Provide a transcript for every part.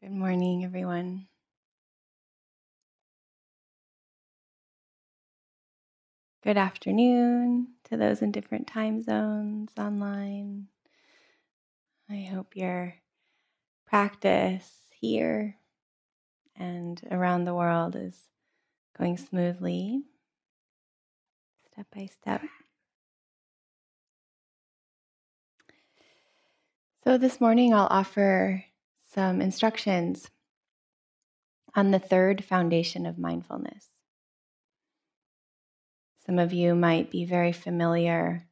Good morning, everyone. Good afternoon to those in different time zones online. I hope your practice here and around the world is going smoothly, step by step. So, this morning I'll offer some instructions on the third foundation of mindfulness. Some of you might be very familiar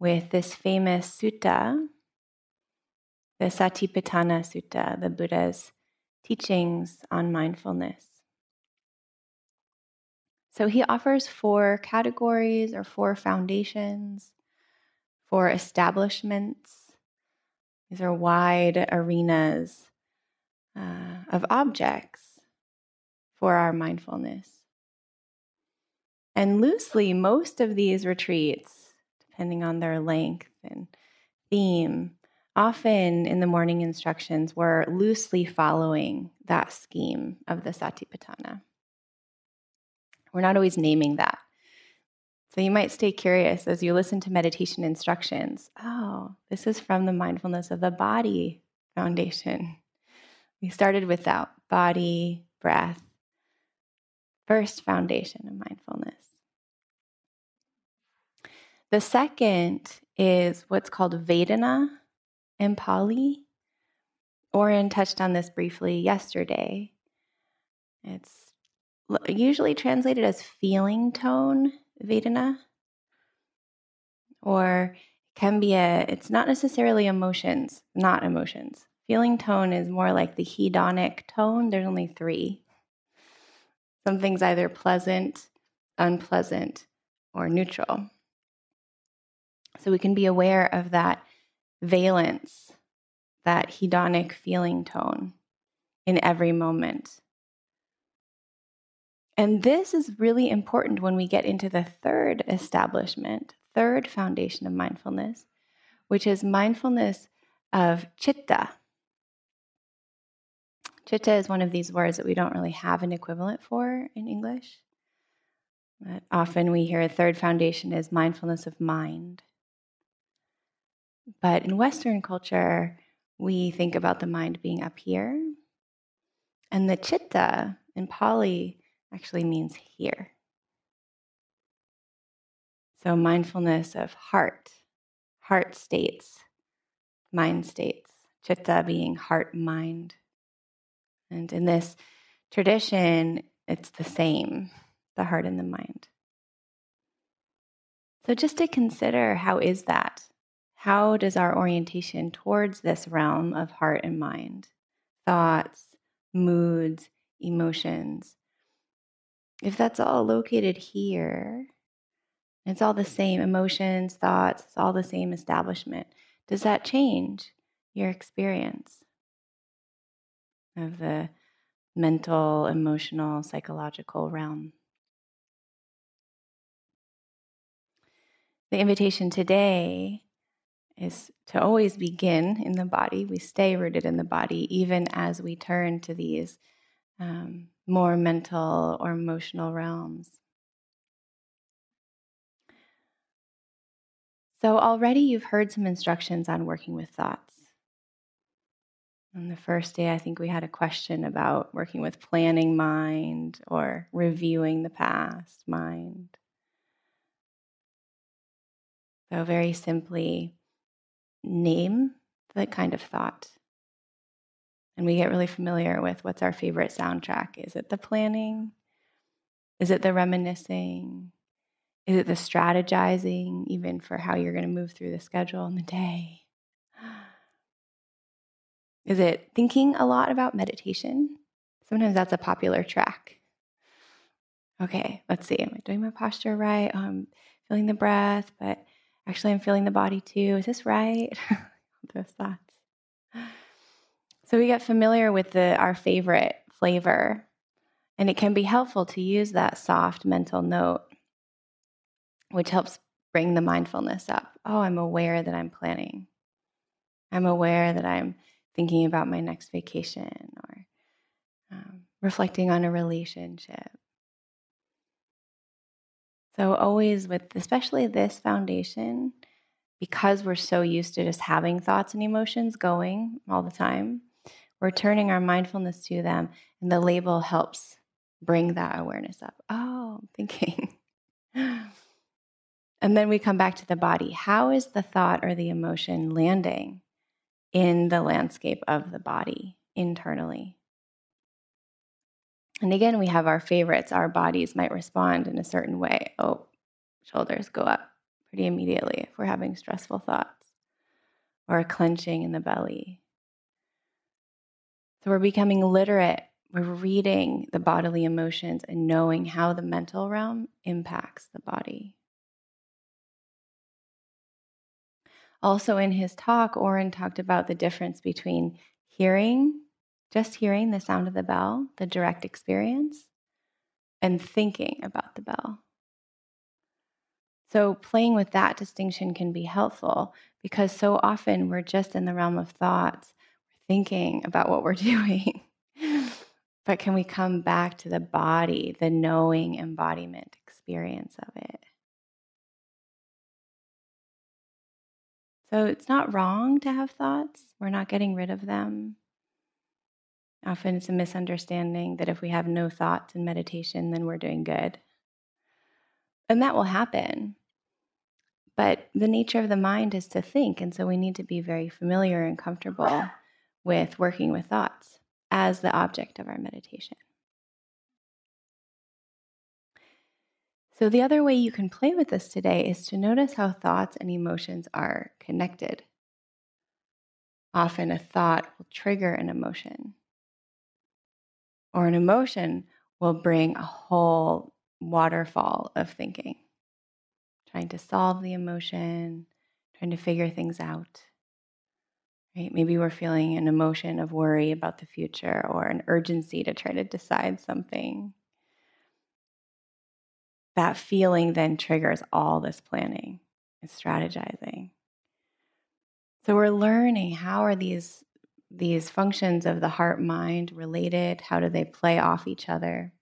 with this famous sutta, the Satipatthana Sutta, the Buddha's teachings on mindfulness. So he offers four categories or four foundations, four establishments. These are wide arenas uh, of objects for our mindfulness. And loosely, most of these retreats, depending on their length and theme, often in the morning instructions were loosely following that scheme of the Satipatthana. We're not always naming that. So you might stay curious as you listen to meditation instructions. Oh, this is from the mindfulness of the body foundation. We started with that body, breath, first foundation of mindfulness. The second is what's called Vedana in Pali. Oren touched on this briefly yesterday. It's usually translated as feeling tone, Vedana, or can be a, it's not necessarily emotions, not emotions. Feeling tone is more like the hedonic tone. There's only three. Something's either pleasant, unpleasant, or neutral. So we can be aware of that valence, that hedonic feeling tone in every moment. And this is really important when we get into the third establishment, third foundation of mindfulness, which is mindfulness of chitta, Chitta is one of these words that we don't really have an equivalent for in English. But often we hear a third foundation is mindfulness of mind. But in Western culture, we think about the mind being up here. And the chitta in Pali actually means here. So mindfulness of heart, heart states, mind states, chitta being heart mind. And in this tradition, it's the same the heart and the mind. So, just to consider how is that? How does our orientation towards this realm of heart and mind, thoughts, moods, emotions, if that's all located here, it's all the same emotions, thoughts, it's all the same establishment, does that change your experience? Of the mental, emotional, psychological realm. The invitation today is to always begin in the body. We stay rooted in the body, even as we turn to these um, more mental or emotional realms. So, already you've heard some instructions on working with thoughts. On the first day, I think we had a question about working with planning mind or reviewing the past mind. So, very simply, name the kind of thought. And we get really familiar with what's our favorite soundtrack. Is it the planning? Is it the reminiscing? Is it the strategizing, even for how you're going to move through the schedule in the day? Is it thinking a lot about meditation? Sometimes that's a popular track. Okay, let's see. Am I doing my posture right? Oh, I'm feeling the breath, but actually I'm feeling the body too. Is this right? Those thoughts. So we get familiar with the our favorite flavor, and it can be helpful to use that soft mental note, which helps bring the mindfulness up. Oh, I'm aware that I'm planning. I'm aware that I'm thinking about my next vacation or um, reflecting on a relationship. So, always with especially this foundation, because we're so used to just having thoughts and emotions going all the time, we're turning our mindfulness to them, and the label helps bring that awareness up. Oh, I'm thinking. and then we come back to the body. How is the thought or the emotion landing in the landscape of the body internally? And again, we have our favorites. Our bodies might respond in a certain way. Oh, shoulders go up pretty immediately if we're having stressful thoughts, or a clenching in the belly. So we're becoming literate we're reading the bodily emotions and knowing how the mental realm impacts the body. Also, in his talk, Oren talked about the difference between hearing, just hearing the sound of the bell, the direct experience, and thinking about the bell. So, playing with that distinction can be helpful because so often we're just in the realm of thoughts, we're thinking about what we're doing. But can we come back to the body, the knowing embodiment experience of it? So it's not wrong to have thoughts. We're not getting rid of them. Often it's a misunderstanding that if we have no thoughts in meditation, then we're doing good. And that will happen. But the nature of the mind is to think. And so we need to be very familiar and comfortable with working with thoughts as the object of our meditation. So, the other way you can play with this today is to notice how thoughts and emotions are connected. Often, a thought will trigger an emotion, or an emotion will bring a whole waterfall of thinking, trying to solve the emotion, trying to figure things out. Right? Maybe we're feeling an emotion of worry about the future or an urgency to try to decide something. That feeling then triggers all this planning and strategizing. So we're learning how are these these functions of the heart mind related? How do they play off each other?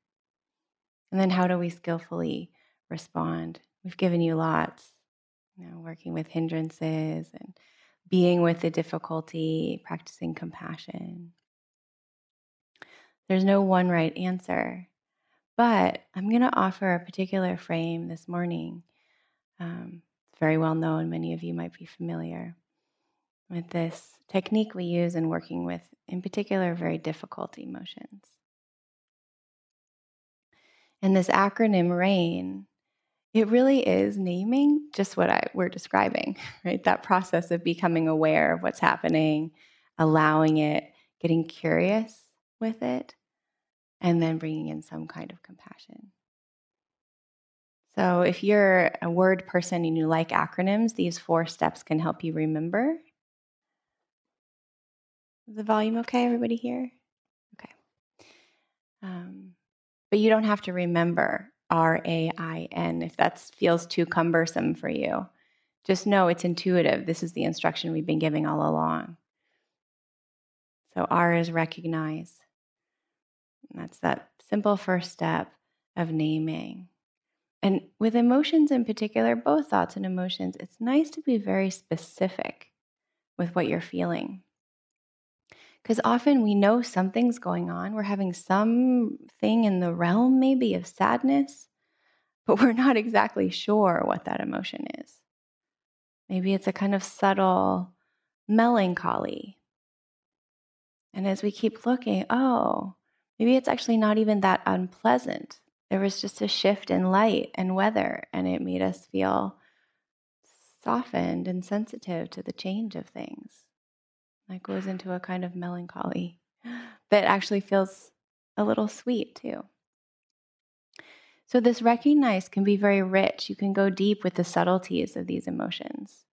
And then how do we skillfully respond? We've given you lots, you know, working with hindrances and being with the difficulty, practicing compassion. There's no one right answer, but I'm going to offer a particular frame this morning. Um, it's very well known, many of you might be familiar with this technique we use in working with, in particular, very difficult emotions. And this acronym RAIN it really is naming just what I we're describing, right? That process of becoming aware of what's happening, allowing it, getting curious with it, and then bringing in some kind of compassion. So, if you're a word person and you like acronyms, these four steps can help you remember. Is the volume okay? Everybody here? Okay. Um, but you don't have to remember R A I N if that feels too cumbersome for you. Just know it's intuitive. This is the instruction we've been giving all along. So R is recognize. That's that simple first step of naming. And with emotions in particular, both thoughts and emotions, it's nice to be very specific with what you're feeling. Because often we know something's going on. We're having something in the realm, maybe, of sadness, but we're not exactly sure what that emotion is. Maybe it's a kind of subtle melancholy. And as we keep looking, oh, maybe it's actually not even that unpleasant. There was just a shift in light and weather, and it made us feel softened and sensitive to the change of things. That goes into a kind of melancholy that actually feels a little sweet too. So, this recognize can be very rich. You can go deep with the subtleties of these emotions.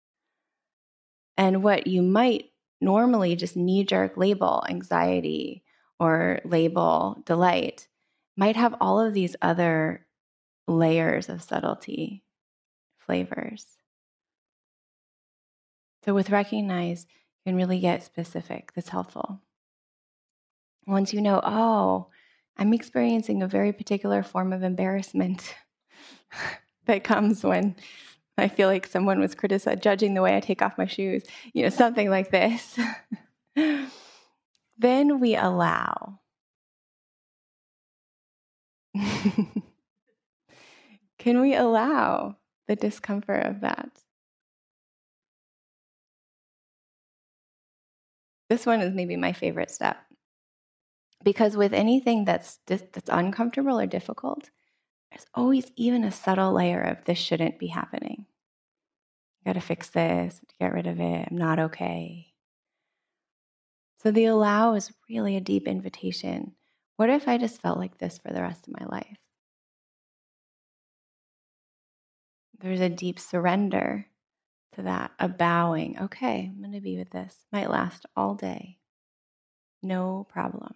And what you might normally just knee jerk label anxiety or label delight might have all of these other layers of subtlety, flavors. So, with recognize, you can really get specific. That's helpful. Once you know, oh, I'm experiencing a very particular form of embarrassment that comes when I feel like someone was criticized, judging the way I take off my shoes, you know, something like this. then we allow. Can we allow the discomfort of that? This one is maybe my favorite step. Because with anything that's that's uncomfortable or difficult, there's always even a subtle layer of this shouldn't be happening. I got to fix this, get rid of it. I'm not okay. So the allow is really a deep invitation. What if I just felt like this for the rest of my life? There's a deep surrender to that, a bowing. Okay, I'm going to be with this. Might last all day. No problem.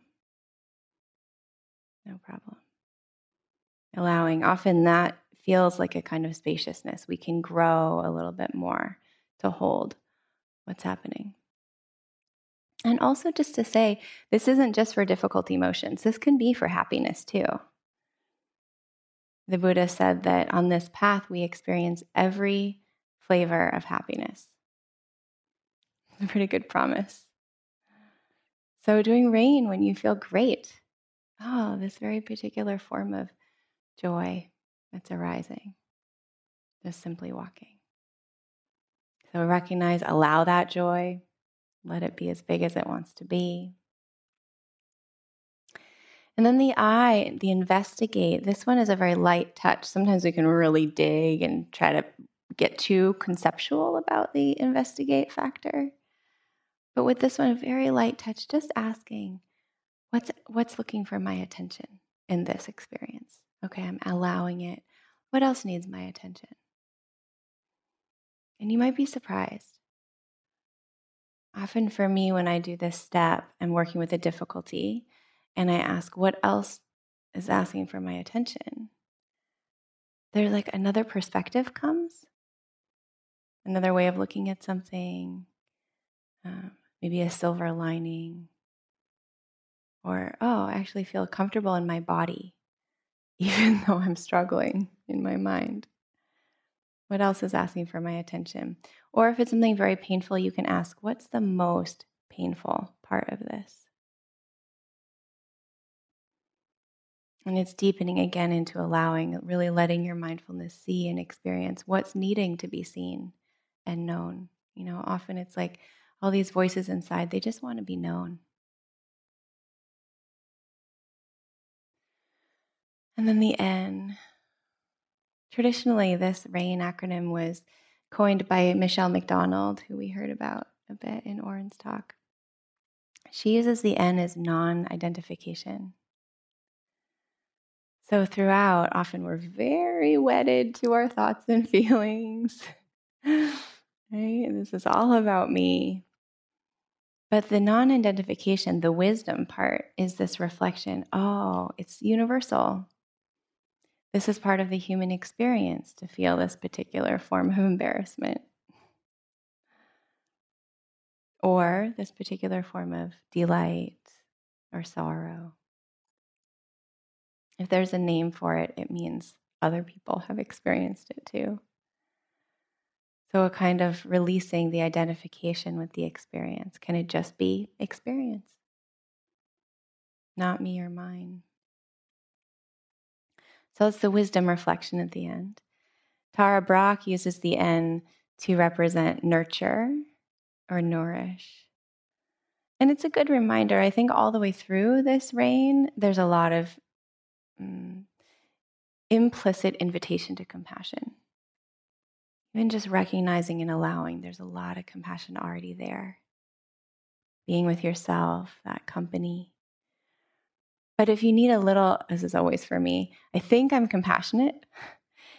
No problem. Allowing, often that feels like a kind of spaciousness. We can grow a little bit more to hold what's happening. And also, just to say, this isn't just for difficult emotions, this can be for happiness too. The Buddha said that on this path, we experience every flavor of happiness. a pretty good promise. So, doing rain when you feel great. Oh, this very particular form of joy that's arising. Just simply walking. So, recognize, allow that joy, let it be as big as it wants to be. And then the I, the investigate, this one is a very light touch. Sometimes we can really dig and try to get too conceptual about the investigate factor. But with this one, very light touch, just asking, what's what's looking for my attention in this experience? Okay, I'm allowing it. What else needs my attention? And you might be surprised. Often for me, when I do this step, I'm working with a difficulty and I ask, what else is asking for my attention? There's like another perspective comes, another way of looking at something, uh, maybe a silver lining, or, oh, I actually feel comfortable in my body, even though I'm struggling in my mind. What else is asking for my attention? Or if it's something very painful, you can ask, what's the most painful part of this? And it's deepening again into allowing, really letting your mindfulness see and experience what's needing to be seen and known. You know, often it's like all these voices inside, they just want to be known. And then the N. Traditionally, this RAIN acronym was coined by Michele McDonald, who we heard about a bit in Oren's talk. She uses the N as non identification. So, throughout, often we're very wedded to our thoughts and feelings. right? This is all about me. But the non identification, the wisdom part, is this reflection oh, it's universal. This is part of the human experience to feel this particular form of embarrassment or this particular form of delight or sorrow. If there's a name for it, it means other people have experienced it too. So, a kind of releasing the identification with the experience. Can it just be experience? Not me or mine. So, it's the wisdom reflection at the end. Tara Brach uses the N to represent nurture or nourish. And it's a good reminder. I think all the way through this rain, there's a lot of mm, implicit invitation to compassion. Even just recognizing and allowing, there's a lot of compassion already there. Being with yourself, that company. But if you need a little, this is always for me, I think I'm compassionate.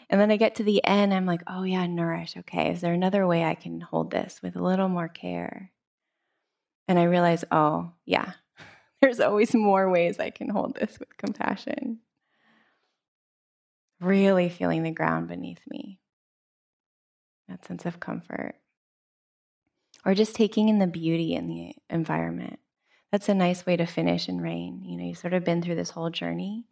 And then I get to the end, I'm like, oh yeah, nourish. Okay, is there another way I can hold this with a little more care? And I realize, oh yeah, there's always more ways I can hold this with compassion really feeling the ground beneath me. That sense of comfort. Or just taking in the beauty in the environment. That's a nice way to finish in rain. You know, you've sort of been through this whole journey.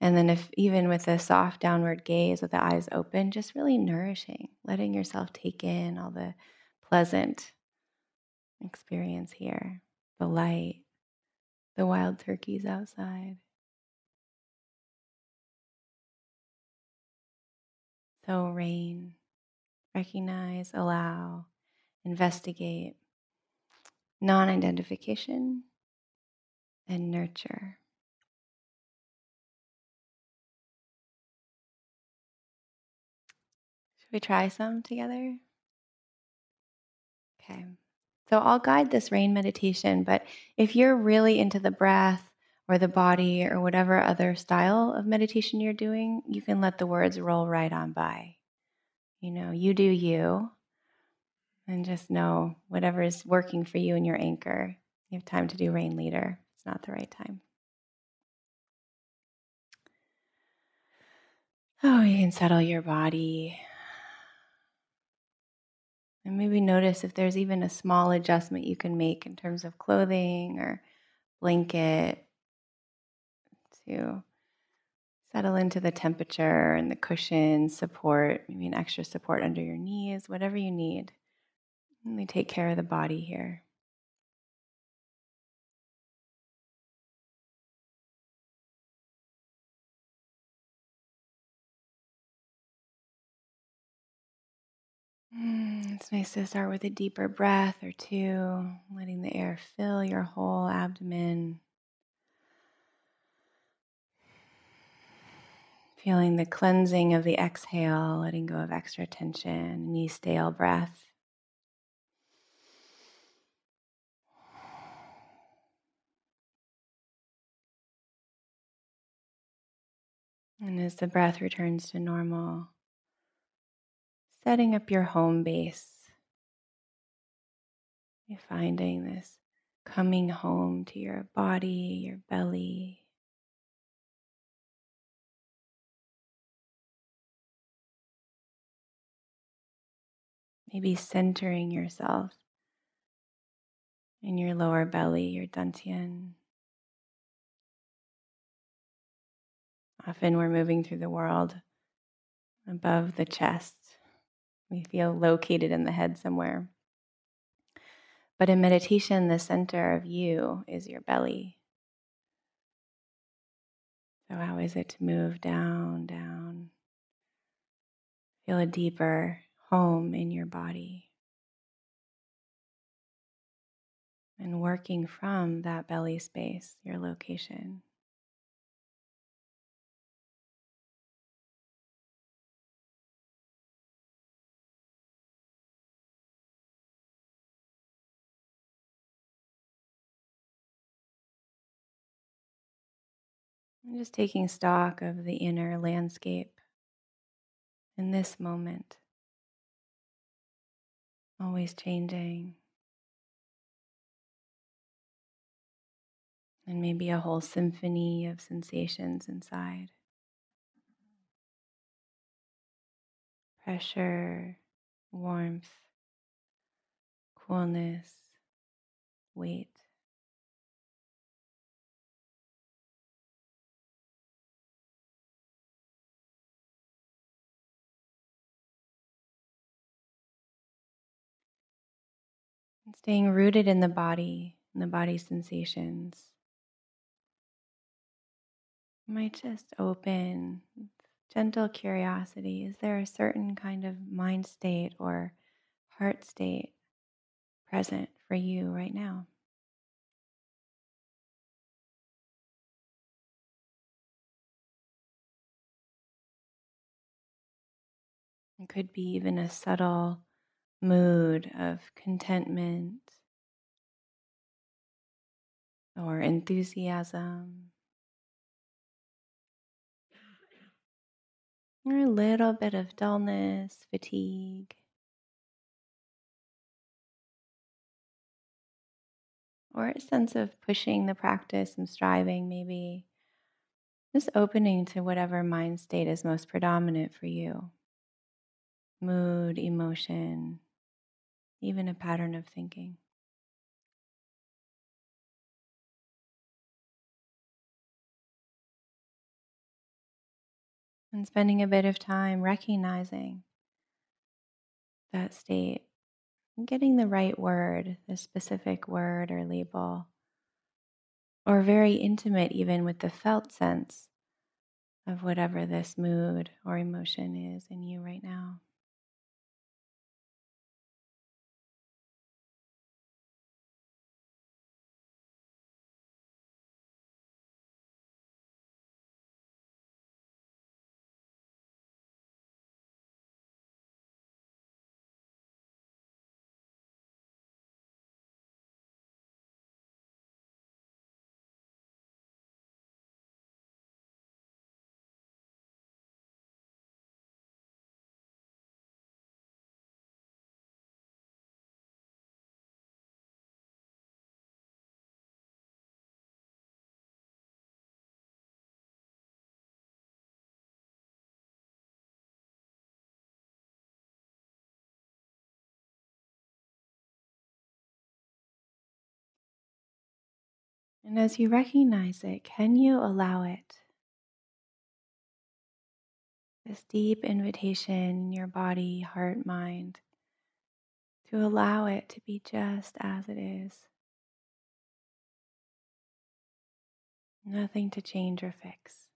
And then, if even with a soft downward gaze with the eyes open, just really nourishing, letting yourself take in all the pleasant experience here the light, the wild turkeys outside. So, rain, recognize, allow, investigate, non identification, and nurture. Should we try some together? Okay. So I'll guide this rain meditation, but if you're really into the breath or the body or whatever other style of meditation you're doing, you can let the words roll right on by. You know, you do you, and just know whatever is working for you and your anchor. You have time to do rain later. It's not the right time. Oh, you can settle your body. And maybe notice if there's even a small adjustment you can make in terms of clothing or blanket to settle into the temperature and the cushion support, maybe an extra support under your knees, whatever you need. Really take care of the body here. Mm, it's nice to start with a deeper breath or two, letting the air fill your whole abdomen. Feeling the cleansing of the exhale, letting go of extra tension, any stale breath. And as the breath returns to normal, setting up your home base. You're finding this coming home to your body, your belly. Maybe centering yourself in your lower belly, your dantian. Often we're moving through the world above the chest. We feel located in the head somewhere. But in meditation, the center of you is your belly. So, how is it to move down, down? Feel a deeper home in your body. And working from that belly space, your location. I'm just taking stock of the inner landscape in this moment, always changing. And maybe a whole symphony of sensations inside. Pressure, warmth, coolness, weight. And staying rooted in the body, in the body sensations. Might just open gentle curiosity. Is there a certain kind of mind state or heart state present for you right now? It could be even a subtle mood of contentment or enthusiasm, or a little bit of dullness, fatigue. Or a sense of pushing the practice and striving, maybe. Just opening to whatever mind state is most predominant for you. Mood, emotion, even a pattern of thinking. And spending a bit of time recognizing that state and getting the right word, the specific word or label, or very intimate even with the felt sense of whatever this mood or emotion is in you right now. And as you recognize it, can you allow it? This deep invitation in your body, heart, mind to allow it to be just as it is. Nothing to change or fix.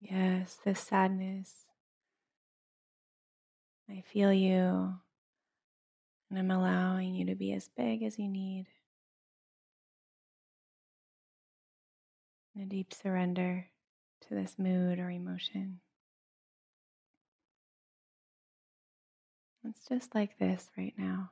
Yes, this sadness I feel you, and I'm allowing you to be as big as you need. A deep surrender to this mood or emotion. It's just like this right now.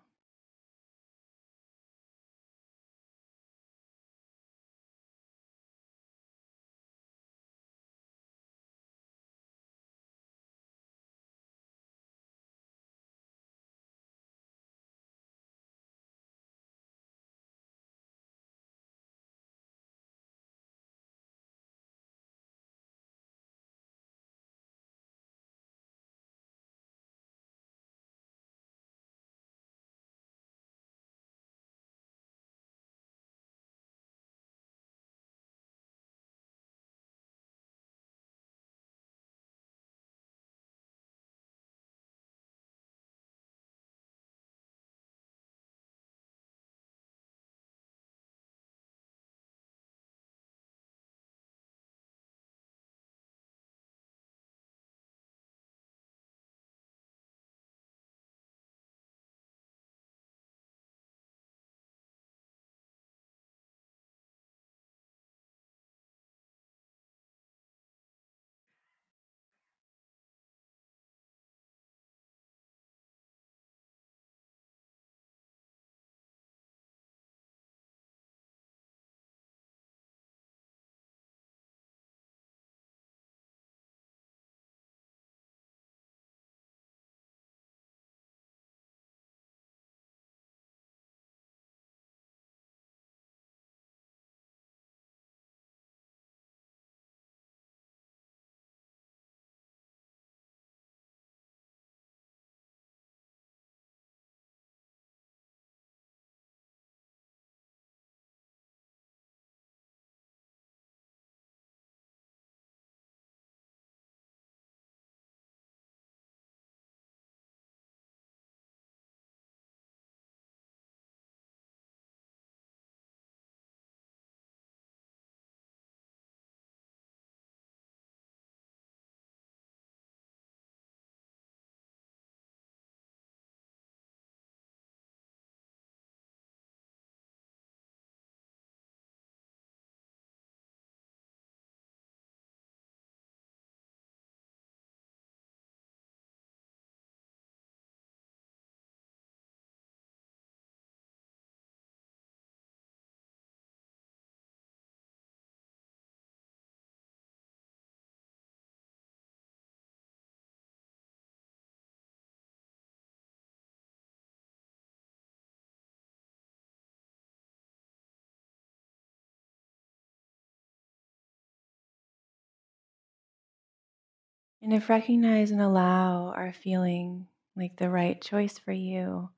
And if recognize and allow are feeling like the right choice for you,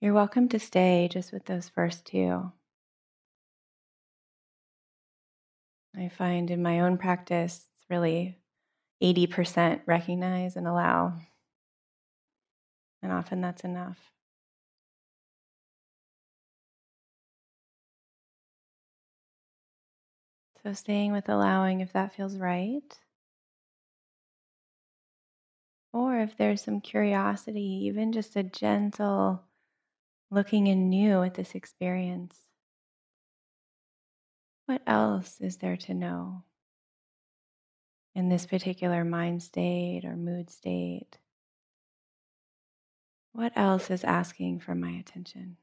you're welcome to stay just with those first two. I find in my own practice, it's really 80% recognize and allow. And often that's enough. So, staying with allowing if that feels right. Or if there's some curiosity, even just a gentle looking anew at this experience. What else is there to know in this particular mind state or mood state? What else is asking for my attention?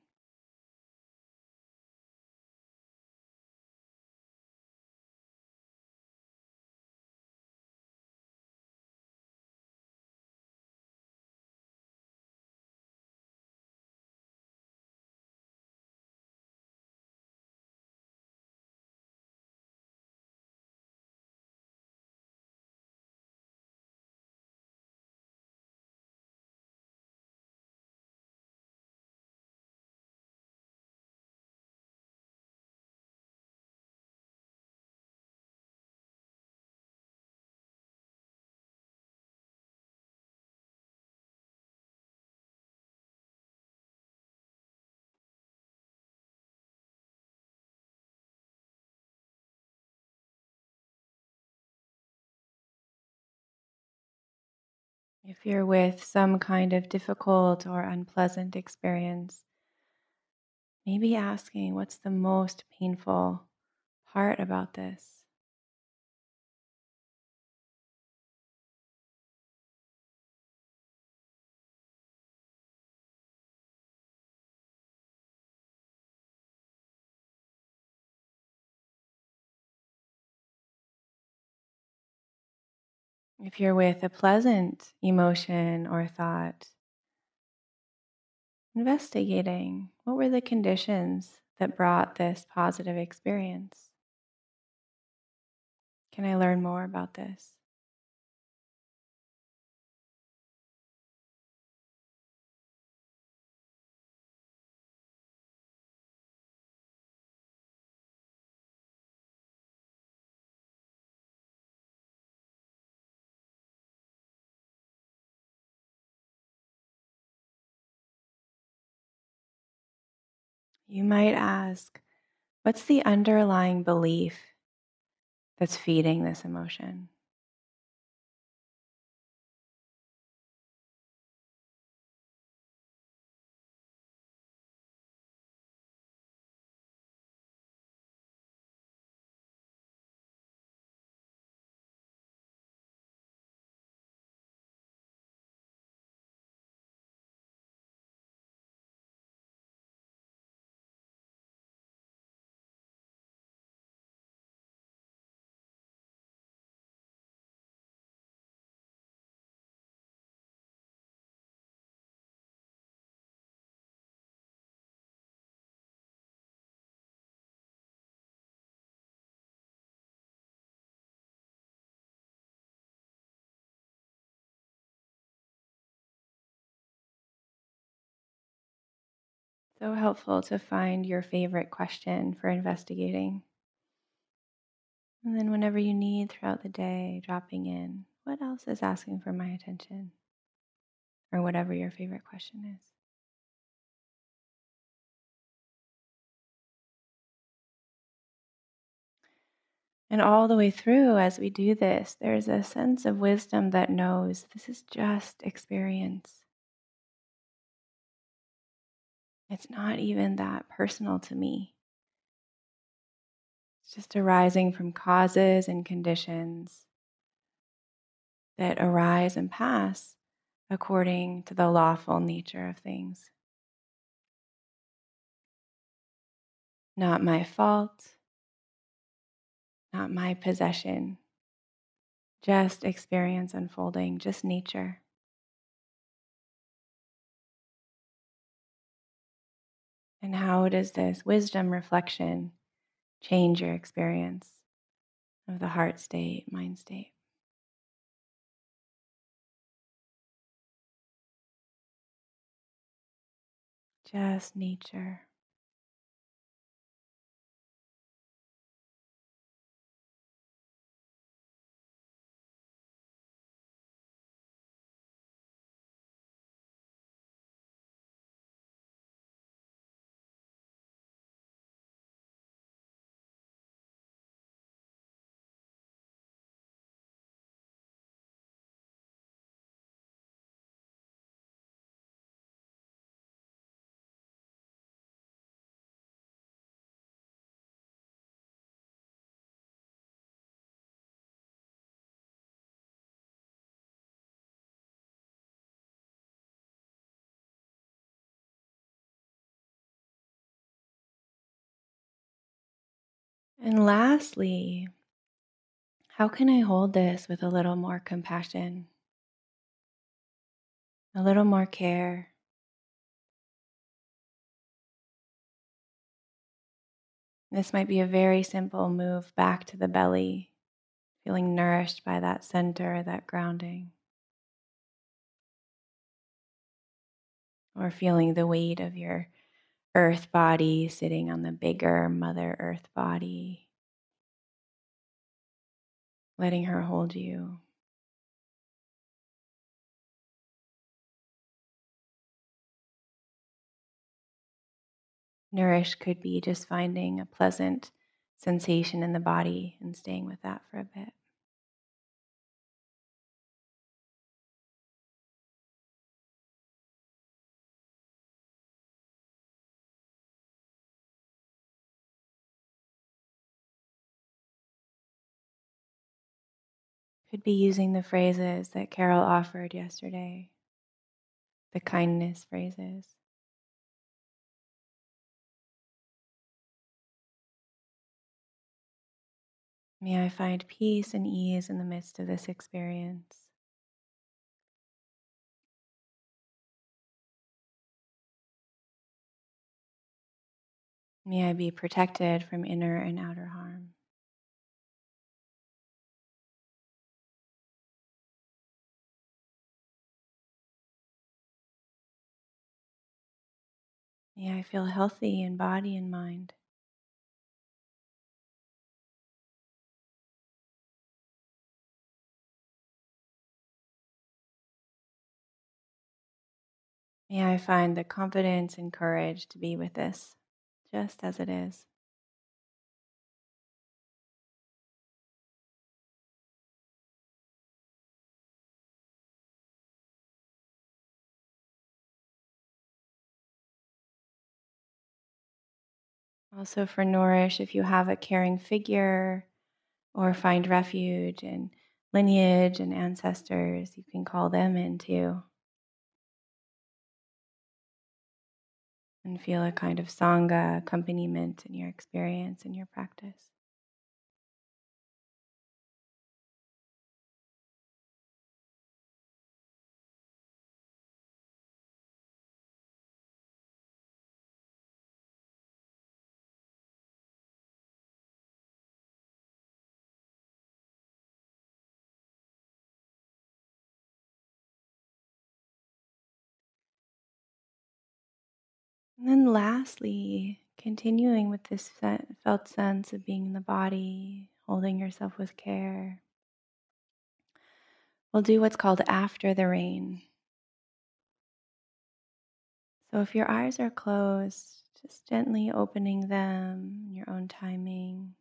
If you're with some kind of difficult or unpleasant experience, maybe asking what's the most painful part about this? If you're with a pleasant emotion or thought, investigating what were the conditions that brought this positive experience? Can I learn more about this? You might ask, what's the underlying belief that's feeding this emotion? So helpful to find your favorite question for investigating. And then, whenever you need throughout the day, dropping in, what else is asking for my attention? Or whatever your favorite question is. And all the way through, as we do this, there's a sense of wisdom that knows this is just experience. It's not even that personal to me. It's just arising from causes and conditions that arise and pass according to the lawful nature of things. Not my fault, not my possession, just experience unfolding, just nature. And how does this wisdom reflection change your experience of the heart state, mind state? Just nature. And lastly, how can I hold this with a little more compassion, a little more care? This might be a very simple move back to the belly, feeling nourished by that center, that grounding. Or feeling the weight of your earth body sitting on the bigger Mother Earth body, letting her hold you. Nourish could be just finding a pleasant sensation in the body and staying with that for a bit. Could be using the phrases that Carol offered yesterday, the kindness phrases. May I find peace and ease in the midst of this experience. May I be protected from inner and outer harm. May I feel healthy in body and mind. May I find the confidence and courage to be with this just as it is. Also, for Nourish, if you have a caring figure or find refuge in lineage and ancestors, you can call them in too. and feel a kind of Sangha accompaniment in your experience and your practice. And then lastly, continuing with this felt sense of being in the body, holding yourself with care, we'll do what's called after the rain. So if your eyes are closed, just gently opening them in your own timing.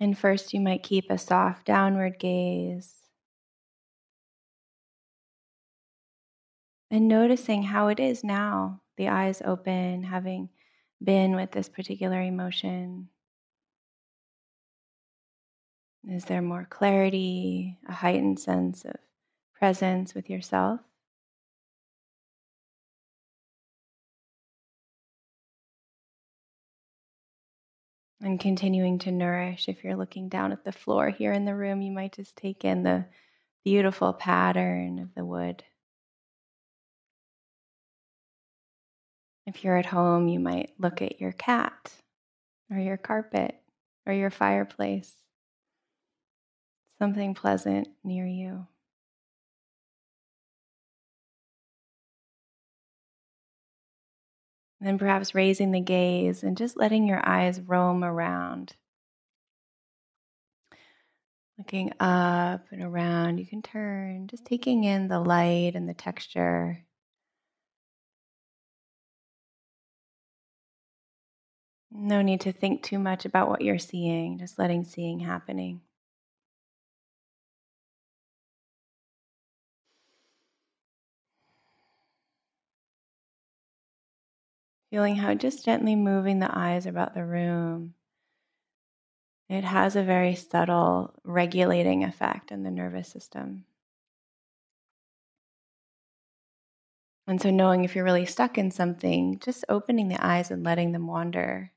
And first, you might keep a soft downward gaze and noticing how it is now, the eyes open, having been with this particular emotion. Is there more clarity, a heightened sense of presence with yourself? And continuing to nourish. If you're looking down at the floor here in the room, you might just take in the beautiful pattern of the wood. If you're at home, you might look at your cat or your carpet or your fireplace, something pleasant near you. then perhaps raising the gaze and just letting your eyes roam around. Looking up and around, you can turn, just taking in the light and the texture No need to think too much about what you're seeing, just letting seeing happening. Feeling how just gently moving the eyes about the room, it has a very subtle regulating effect in the nervous system. And so, knowing if you're really stuck in something, just opening the eyes and letting them wander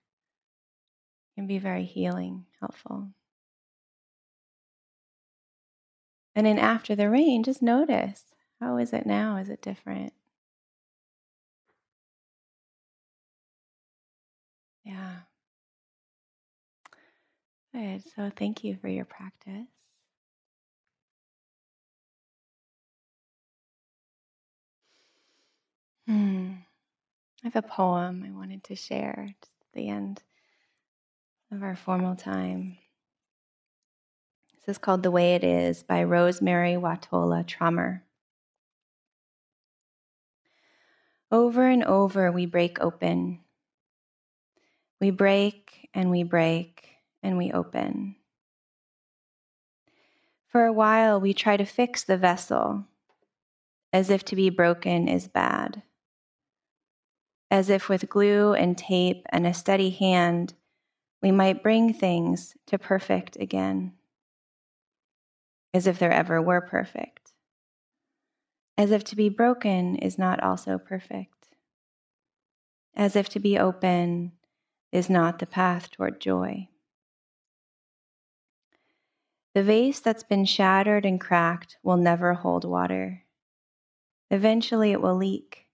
can be very healing, helpful. And then after the rain, just notice how is it now? Is it different? Yeah. Good. So thank you for your practice. Hmm. I have a poem I wanted to share just at the end of our formal time. This is called The Way It Is by Rosemerry Wahtola Trommer. Over and over, we break open. We break and we break and we open. For a while, we try to fix the vessel as if to be broken is bad. As if with glue and tape and a steady hand, we might bring things to perfect again. As if there ever were perfect. As if to be broken is not also perfect. As if to be open is not the path toward joy. The vase that's been shattered and cracked will never hold water. Eventually, it will leak.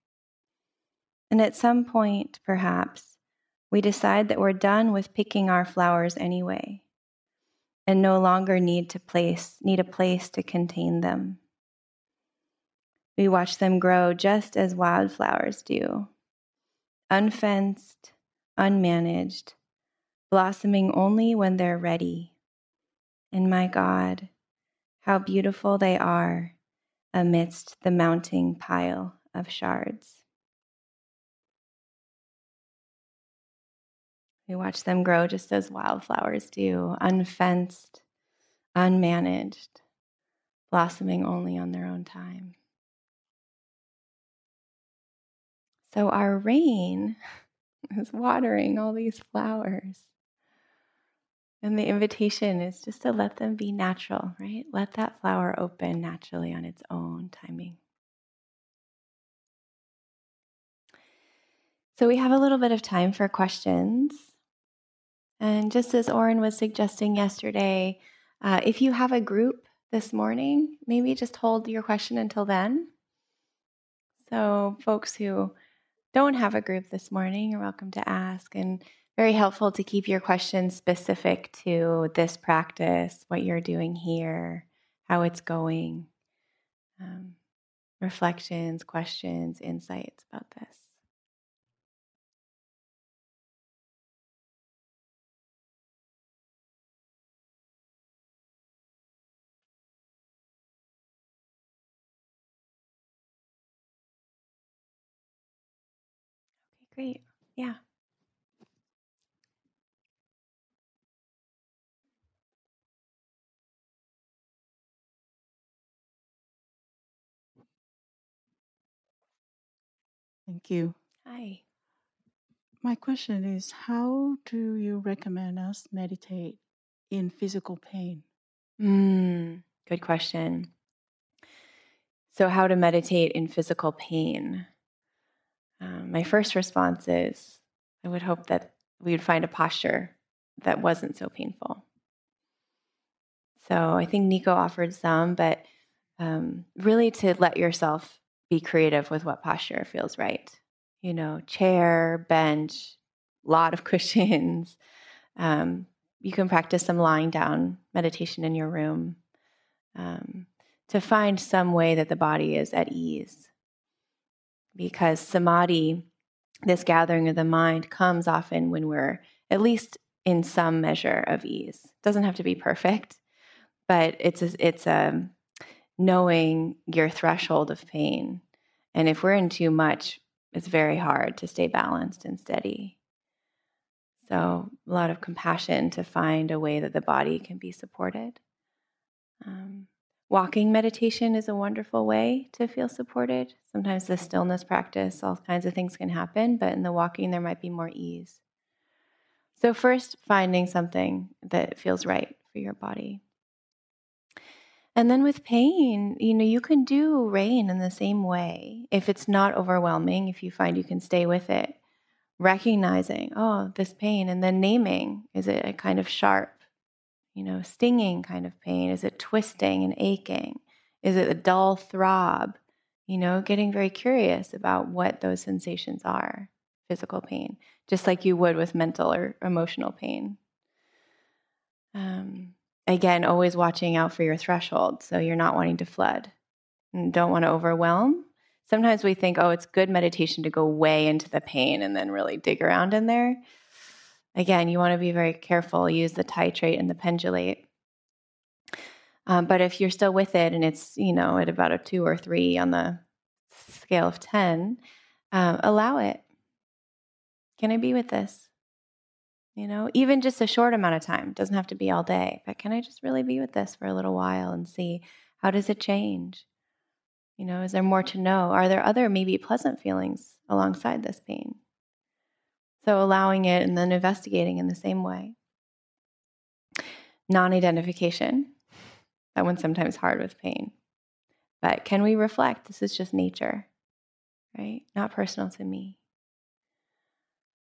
And at some point, perhaps, we decide that we're done with picking our flowers anyway and no longer need to place need a place to contain them. We watch them grow just as wildflowers do, unfenced, unmanaged, blossoming only when they're ready. And my God, how beautiful they are amidst the mounting pile of shards. We watch them grow just as wildflowers do, unfenced, unmanaged, blossoming only on their own time. So our rain is watering all these flowers. And the invitation is just to let them be natural, right? Let that flower open naturally on its own timing. So we have a little bit of time for questions. And just as Oren was suggesting yesterday, uh, if you have a group this morning, maybe just hold your question until then. So, folks who don't have a group this morning are welcome to ask, and very helpful to keep your questions specific to this practice, what you're doing here, how it's going, um, reflections, questions, insights about this. Great. Yeah. Thank you. Hi. My question is how do you recommend us meditate in physical pain? Mm, good question. So, how to meditate in physical pain? Um, my first response is I would hope that we would find a posture that wasn't so painful. So I think Nico offered some, but um, really to let yourself be creative with what posture feels right. You know, chair, bench, lot of cushions. Um, you can practice some lying down meditation in your room um, to find some way that the body is at ease because samadhi, this gathering of the mind, comes often when we're at least in some measure of ease. It doesn't have to be perfect, but it's a, it's a knowing your threshold of pain. And if we're in too much, it's very hard to stay balanced and steady. So, a lot of compassion to find a way that the body can be supported. Um, Walking meditation is a wonderful way to feel supported. Sometimes the stillness practice, all kinds of things can happen, but in the walking, there might be more ease. So, first, finding something that feels right for your body. And then with pain, you know, you can do rain in the same way. If it's not overwhelming, if you find you can stay with it, recognizing, oh, this pain, and then naming is it a kind of sharp, you know, stinging kind of pain? Is it twisting and aching? Is it a dull throb? You know, getting very curious about what those sensations are physical pain, just like you would with mental or emotional pain. Um, again, always watching out for your threshold. So you're not wanting to flood and don't want to overwhelm. Sometimes we think, oh, it's good meditation to go way into the pain and then really dig around in there. Again, you want to be very careful, use the titrate and the pendulate. Um, but if you're still with it and it's, you know, at about a two or three on the scale of 10, um, allow it. Can I be with this? You know, even just a short amount of time, doesn't have to be all day, but can I just really be with this for a little while and see how does it change? You know, is there more to know? Are there other maybe pleasant feelings alongside this pain? So allowing it and then investigating in the same way. Non identification. That one's sometimes hard with pain. But can we reflect? This is just nature, right? Not personal to me.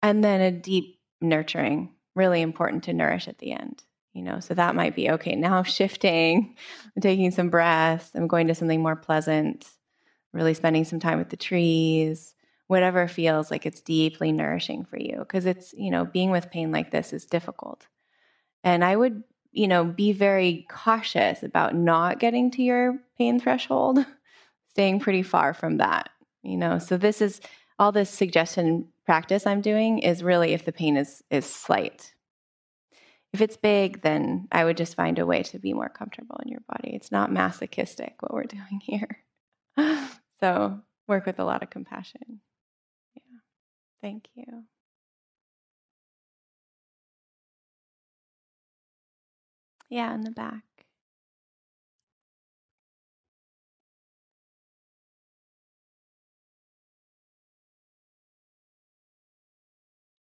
And then a deep nurturing, really important to nourish at the end. You know, so that might be okay. Now shifting, I'm taking some breaths, I'm going to something more pleasant, really spending some time with the trees, whatever feels like it's deeply nourishing for you. Because it's, you know, being with pain like this is difficult. And I would, you know, be very cautious about not getting to your pain threshold, staying pretty far from that, you know. So this is all this suggestion practice I'm doing is really if the pain is is slight. If it's big, then I would just find a way to be more comfortable in your body. It's not masochistic what we're doing here. so work with a lot of compassion. Thank you. Yeah, in the back.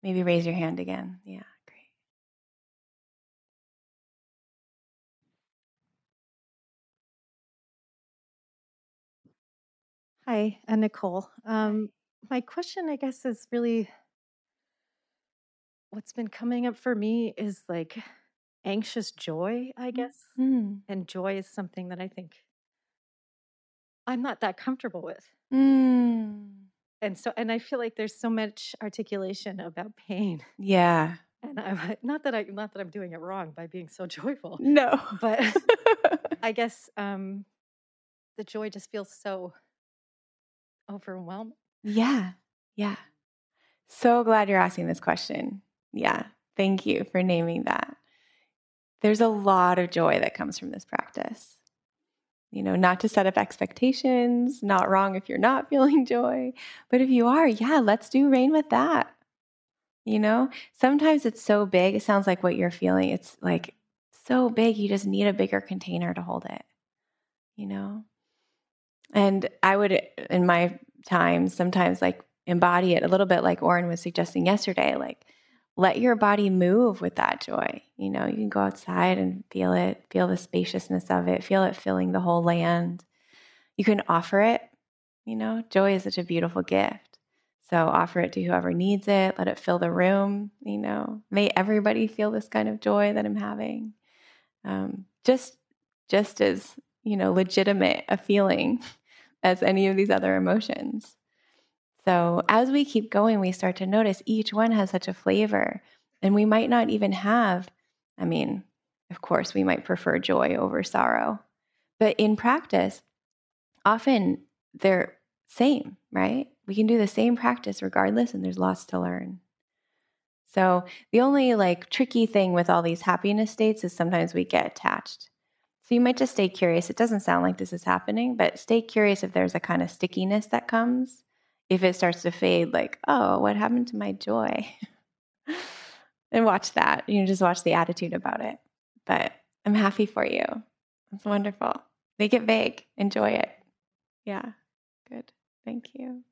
Maybe raise your hand again. Yeah, great. Hi, I'm Nicole. Um, my question, I guess, is really what's been coming up for me is like anxious joy, I guess. Mm. And joy is something that I think I'm not that comfortable with. Mm. And so, and I feel like there's so much articulation about pain. Yeah. And I'm not that I, not that I'm doing it wrong by being so joyful, No. but I guess um, the joy just feels so overwhelming. Yeah. Yeah. So glad you're asking this question. Yeah. Thank you for naming that. There's a lot of joy that comes from this practice. You know, not to set up expectations, not wrong if you're not feeling joy, but if you are, yeah, let's do rain with that. You know, sometimes it's so big, it sounds like what you're feeling. It's like so big, you just need a bigger container to hold it, you know? And I would, in my time, sometimes like embody it a little bit like Oren was suggesting yesterday, like let your body move with that joy. You know, you can go outside and feel it, feel the spaciousness of it, feel it filling the whole land. You can offer it. You know, joy is such a beautiful gift. So offer it to whoever needs it. Let it fill the room. You know, may everybody feel this kind of joy that I'm having. Um, just, just as you know, legitimate a feeling as any of these other emotions. So as we keep going, we start to notice each one has such a flavor. And we might not even have, I mean, of course, we might prefer joy over sorrow. But in practice, often they're same, right? We can do the same practice regardless, and there's lots to learn. So the only like tricky thing with all these happiness states is sometimes we get attached. So you might just stay curious. It doesn't sound like this is happening, but stay curious if there's a kind of stickiness that comes if it starts to fade, like, oh, what happened to my joy? and watch that. You know, just watch the attitude about it. But I'm happy for you. It's wonderful. Make it vague. Enjoy it. Yeah. Good. Thank you.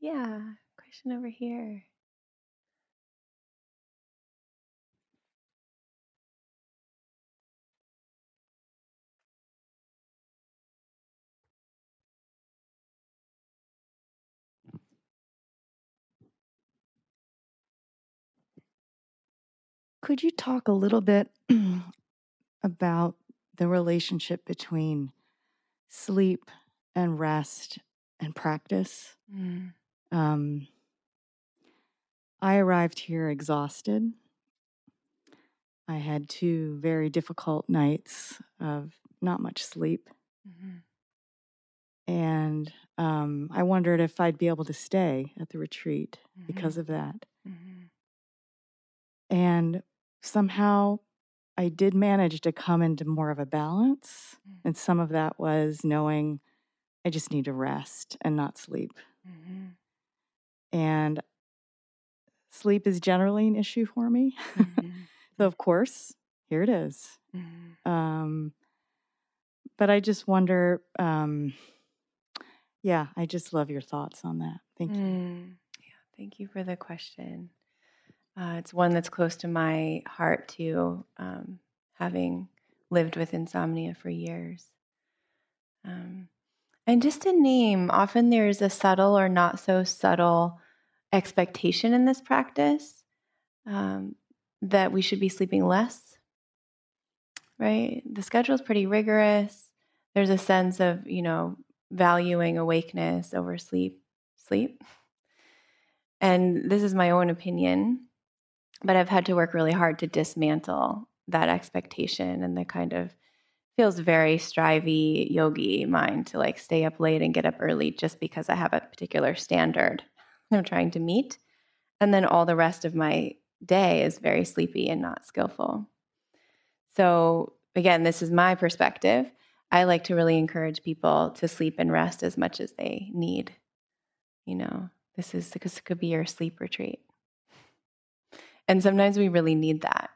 Yeah, question over here. Could you talk a little bit about the relationship between sleep and rest and practice? Mm. Um, I arrived here exhausted. I had two very difficult nights of not much sleep. Mhm. And um, I wondered if I'd be able to stay at the retreat because of that. Mhm. And somehow I did manage to come into more of a balance. Mm. And some of that was knowing I just need to rest and not sleep. And sleep is generally an issue for me. Mhm. so, of course, here it is. Mhm. Um, but I just wonder, um, yeah, I just love your thoughts on that. Thank you. Mm. Yeah, thank you for the question. Uh, it's one that's close to my heart too, um, having lived with insomnia for years. Um, and just a name, often there's a subtle or not so subtle expectation in this practice um, that we should be sleeping less, right? The schedule is pretty rigorous. There's a sense of, you know, valuing awakeness over sleep, sleep. And this is my own opinion, but I've had to work really hard to dismantle that expectation and the kind of feels very strivey yogi mind to like stay up late and get up early just because I have a particular standard I'm trying to meet. And then all the rest of my day is very sleepy and not skillful. So, again, this is my perspective. I like to really encourage people to sleep and rest as much as they need. You know, this is because it could be your sleep retreat. And sometimes we really need that.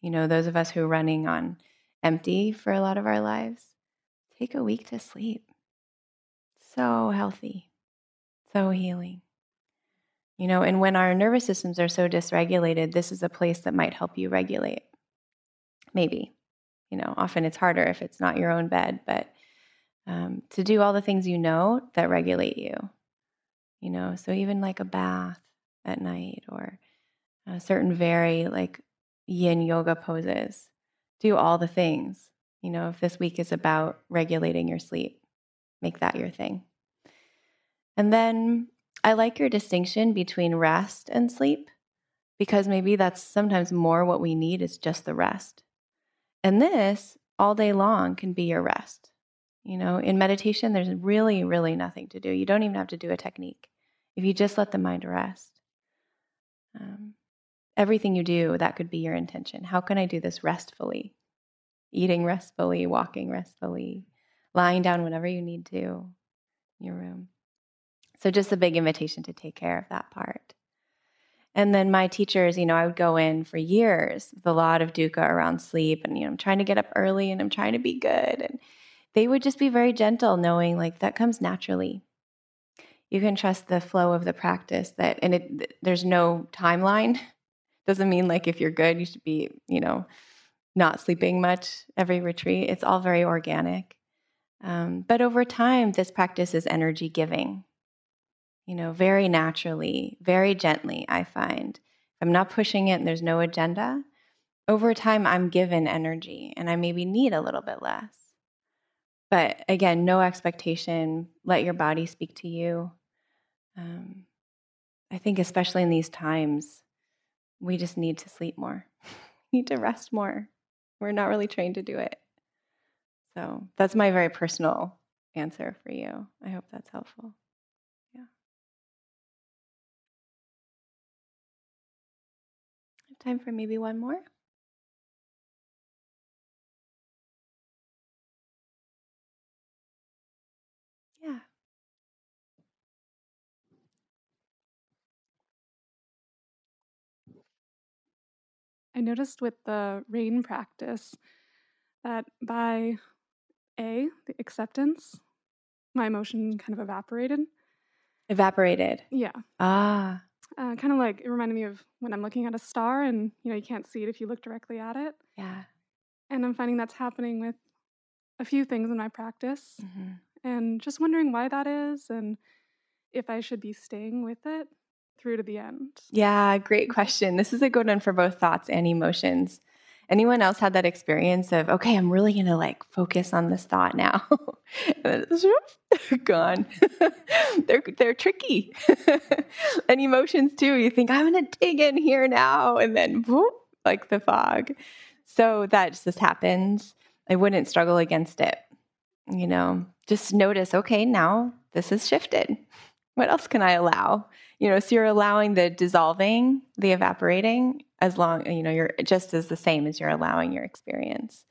You know, those of us who are running on empty for a lot of our lives, take a week to sleep. So healthy, so healing. You know, and when our nervous systems are so dysregulated, this is a place that might help you regulate. Maybe. You know, often it's harder if it's not your own bed, but um, to do all the things you know that regulate you. You know, so even like a bath at night or a certain very like yin yoga poses, do all the things. You know, if this week is about regulating your sleep, make that your thing. And then I like your distinction between rest and sleep because maybe that's sometimes more what we need is just the rest. And this all day long can be your rest. You know, in meditation, there's really, really nothing to do. You don't even have to do a technique. If you just let the mind rest, um, everything you do, that could be your intention. How can I do this restfully? Eating restfully, walking restfully, lying down whenever you need to in your room. So, just a big invitation to take care of that part. And then my teachers, you know, I would go in for years with a lot of dukkha around sleep, and you know, I'm trying to get up early and I'm trying to be good. And they would just be very gentle, knowing like that comes naturally. You can trust the flow of the practice that, and it, there's no timeline. Doesn't mean like if you're good, you should be, you know, not sleeping much every retreat. It's all very organic. Um, but over time, this practice is energy giving you know, very naturally, very gently, I find. I'm not pushing it and there's no agenda. Over time, I'm given energy and I maybe need a little bit less. But again, no expectation. Let your body speak to you. Um, I think, especially in these times, we just need to sleep more, need to rest more. We're not really trained to do it. So that's my very personal answer for you. I hope that's helpful. Yeah. Time for maybe one more. I noticed with the rain practice that by A, the acceptance, my emotion kind of evaporated. Evaporated. Yeah. Ah. Uh, kind of like it reminded me of when I'm looking at a star and you know you can't see it if you look directly at it. Yeah. And I'm finding that's happening with a few things in my practice hmm and just wondering why that is and if I should be staying with it through to the end? Yeah, great question. This is a good one for both thoughts and emotions. Anyone else had that experience of, okay, I'm really going to like focus on this thought now? and then, it's gone. they're, they're tricky. and emotions too. You think, I'm going to dig in here now. And then, whoop, like the fog. So that just happens. I wouldn't struggle against it. You know, just notice, okay, now this has shifted. What else can I allow? You know, so you're allowing the dissolving, the evaporating, as long, you know, you're just as the same as you're allowing your experience.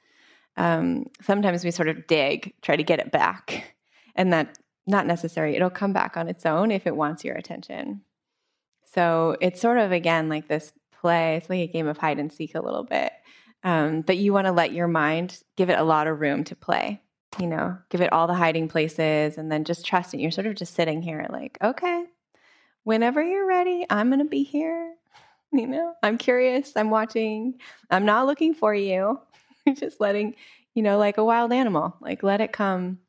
Um, sometimes we sort of dig, try to get it back, and that not necessary. It'll come back on its own if it wants your attention. So it's sort of again like this play. It's like a game of hide and seek a little bit. Um, but you want to let your mind give it a lot of room to play. You know, give it all the hiding places, and then just trust it. You're sort of just sitting here, like, okay, whenever you're ready, I'm going to be here. You know, I'm curious. I'm watching. I'm not looking for you. just letting, you know, like a wild animal, like let it come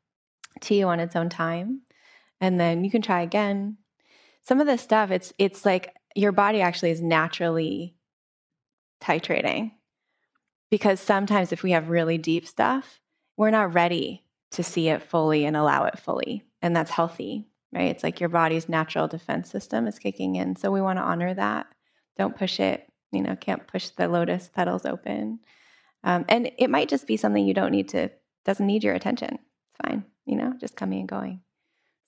to you on its own time. And then you can try again. Some of this stuff, it's it's like your body actually is naturally titrating. Because sometimes if we have really deep stuff, we're not ready to see it fully and allow it fully. And that's healthy, right? It's like your body's natural defense system is kicking in. So we want to honor that don't push it. You know, can't push the lotus petals open. Um, and it might just be something you don't need to, doesn't need your attention. It's fine, you know, just coming and going.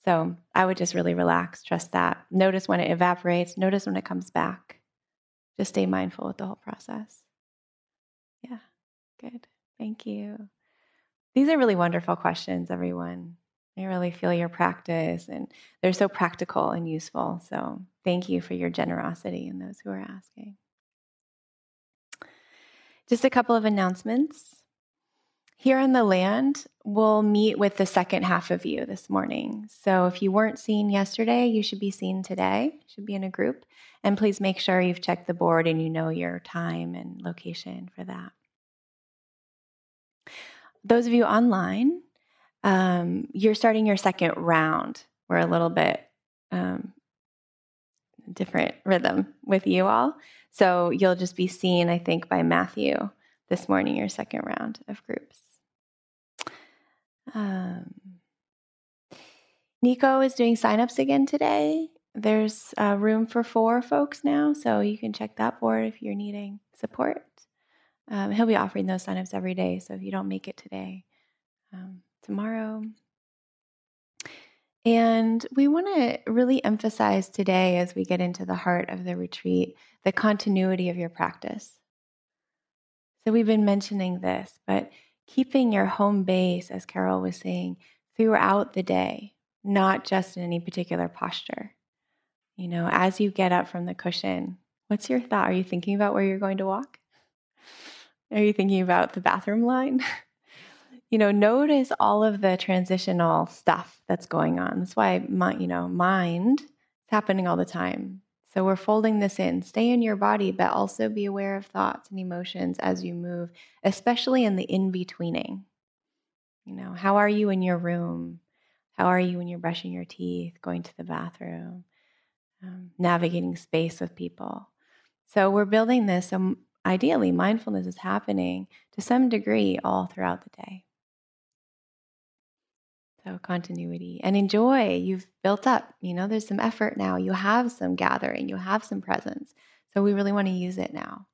So I would just really relax, trust that. Notice when it evaporates, notice when it comes back. Just stay mindful with the whole process. Yeah, good. Thank you. These are really wonderful questions, everyone. I really feel your practice, and they're so practical and useful. So, thank you for your generosity and those who are asking. Just a couple of announcements. Here on the land, we'll meet with the second half of you this morning. So, if you weren't seen yesterday, you should be seen today, should be in a group. And please make sure you've checked the board and you know your time and location for that. Those of you online, um, you're starting your second round. We're a little bit um, different rhythm with you all. So you'll just be seen, I think, by Matthew this morning, your second round of groups. Um, Nico is doing signups again today. There's uh, room for four folks now, so you can check that board if you're needing support. Um, he'll be offering those signups every day, so if you don't make it today, um, tomorrow. And we want to really emphasize today, as we get into the heart of the retreat, the continuity of your practice. So we've been mentioning this, but keeping your home base, as Carol was saying, throughout the day, not just in any particular posture. You know, as you get up from the cushion, what's your thought? Are you thinking about where you're going to walk? Are you thinking about the bathroom line? you know, notice all of the transitional stuff that's going on. That's why, my, you know, mind is happening all the time. So we're folding this in. Stay in your body, but also be aware of thoughts and emotions as you move, especially in the in betweening. You know, how are you in your room? How are you when you're brushing your teeth, going to the bathroom, um, navigating space with people? So we're building this. So ideally, mindfulness is happening to some degree all throughout the day. So, continuity and enjoy. You've built up, you know, there's some effort now. You have some gathering, you have some presence. So, we really want to use it now.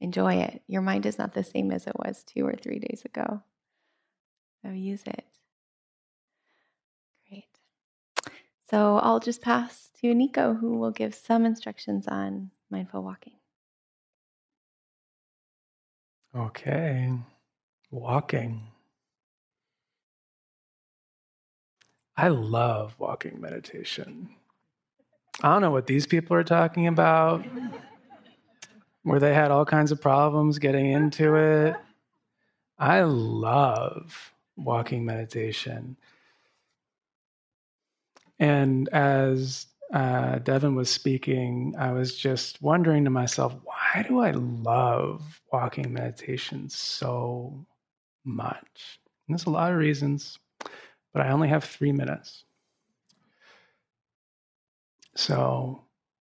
Enjoy it. Your mind is not the same as it was two or three days ago. So, use it. Great. So, I'll just pass to Nico, who will give some instructions on mindful walking. Okay. Walking. I love walking meditation. I don't know what these people are talking about, where they had all kinds of problems getting into it. I love walking meditation. And as uh, Devon was speaking, I was just wondering to myself, why do I love walking meditation so much? And there's a lot of reasons but I only have three minutes. So,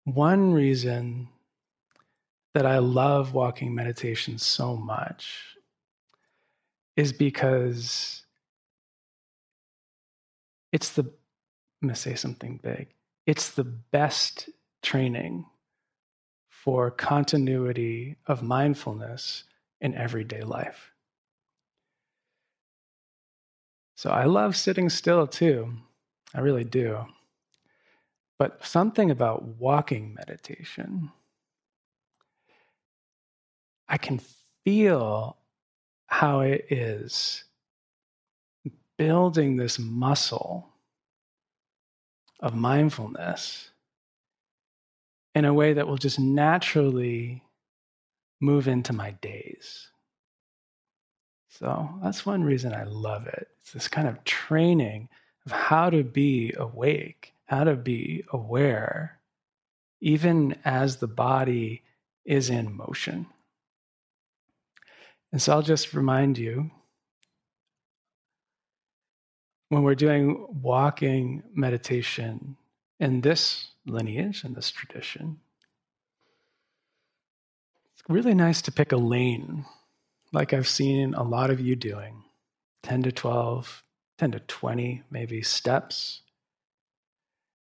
one reason that I love walking meditation so much is because it's the, I'm going to say something big, it's the best training for continuity of mindfulness in everyday life. So I love sitting still too. I really do. But something about walking meditation, I can feel how it is building this muscle of mindfulness in a way that will just naturally move into my days. So that's one reason I love it. It's this kind of training of how to be awake, how to be aware, even as the body is in motion. And so I'll just remind you when we're doing walking meditation in this lineage, in this tradition, it's really nice to pick a lane, like I've seen a lot of you doing 10 to 12, 10 to 20, maybe steps.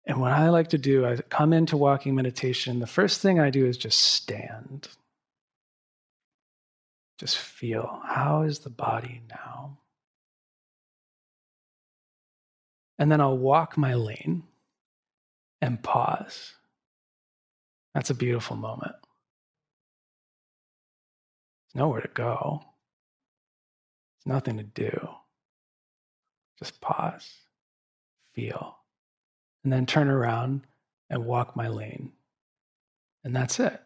And what I like to do, I come into walking meditation, the first thing I do is just stand. Just feel how is the body now? And then I'll walk my lane and pause. That's a beautiful moment. Nowhere to go, there's nothing to do. Just pause, feel, and then turn around and walk my lane. And that's it.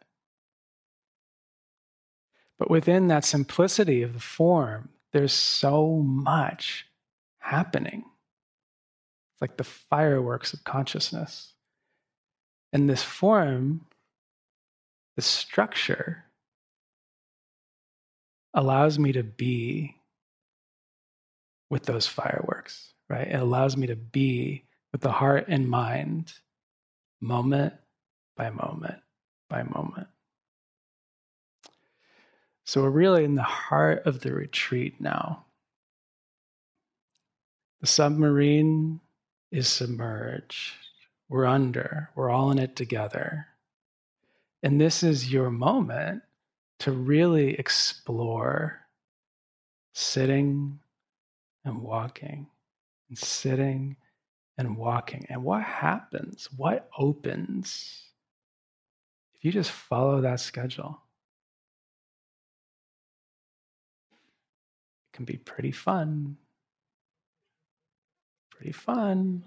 But within that simplicity of the form, there's so much happening. It's like the fireworks of consciousness. And this form, the structure, allows me to be with those fireworks, right? It allows me to be with the heart and mind, moment by moment by moment. So we're really in the heart of the retreat now. The submarine is submerged. We're under, we're all in it together. And this is your moment to really explore sitting and walking and sitting and walking. And what happens? What opens if you just follow that schedule? It can be pretty fun. Pretty fun.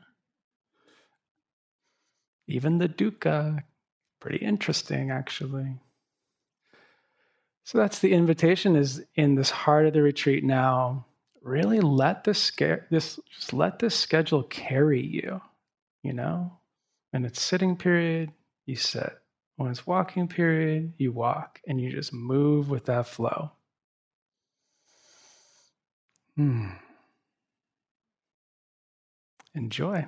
Even the dukkha, pretty interesting actually. So that's the invitation is in this heart of the retreat now. Really let this scare this just let this schedule carry you, you know? And it's sitting period, you sit. When it's walking period, you walk and you just move with that flow. Hmm. Enjoy.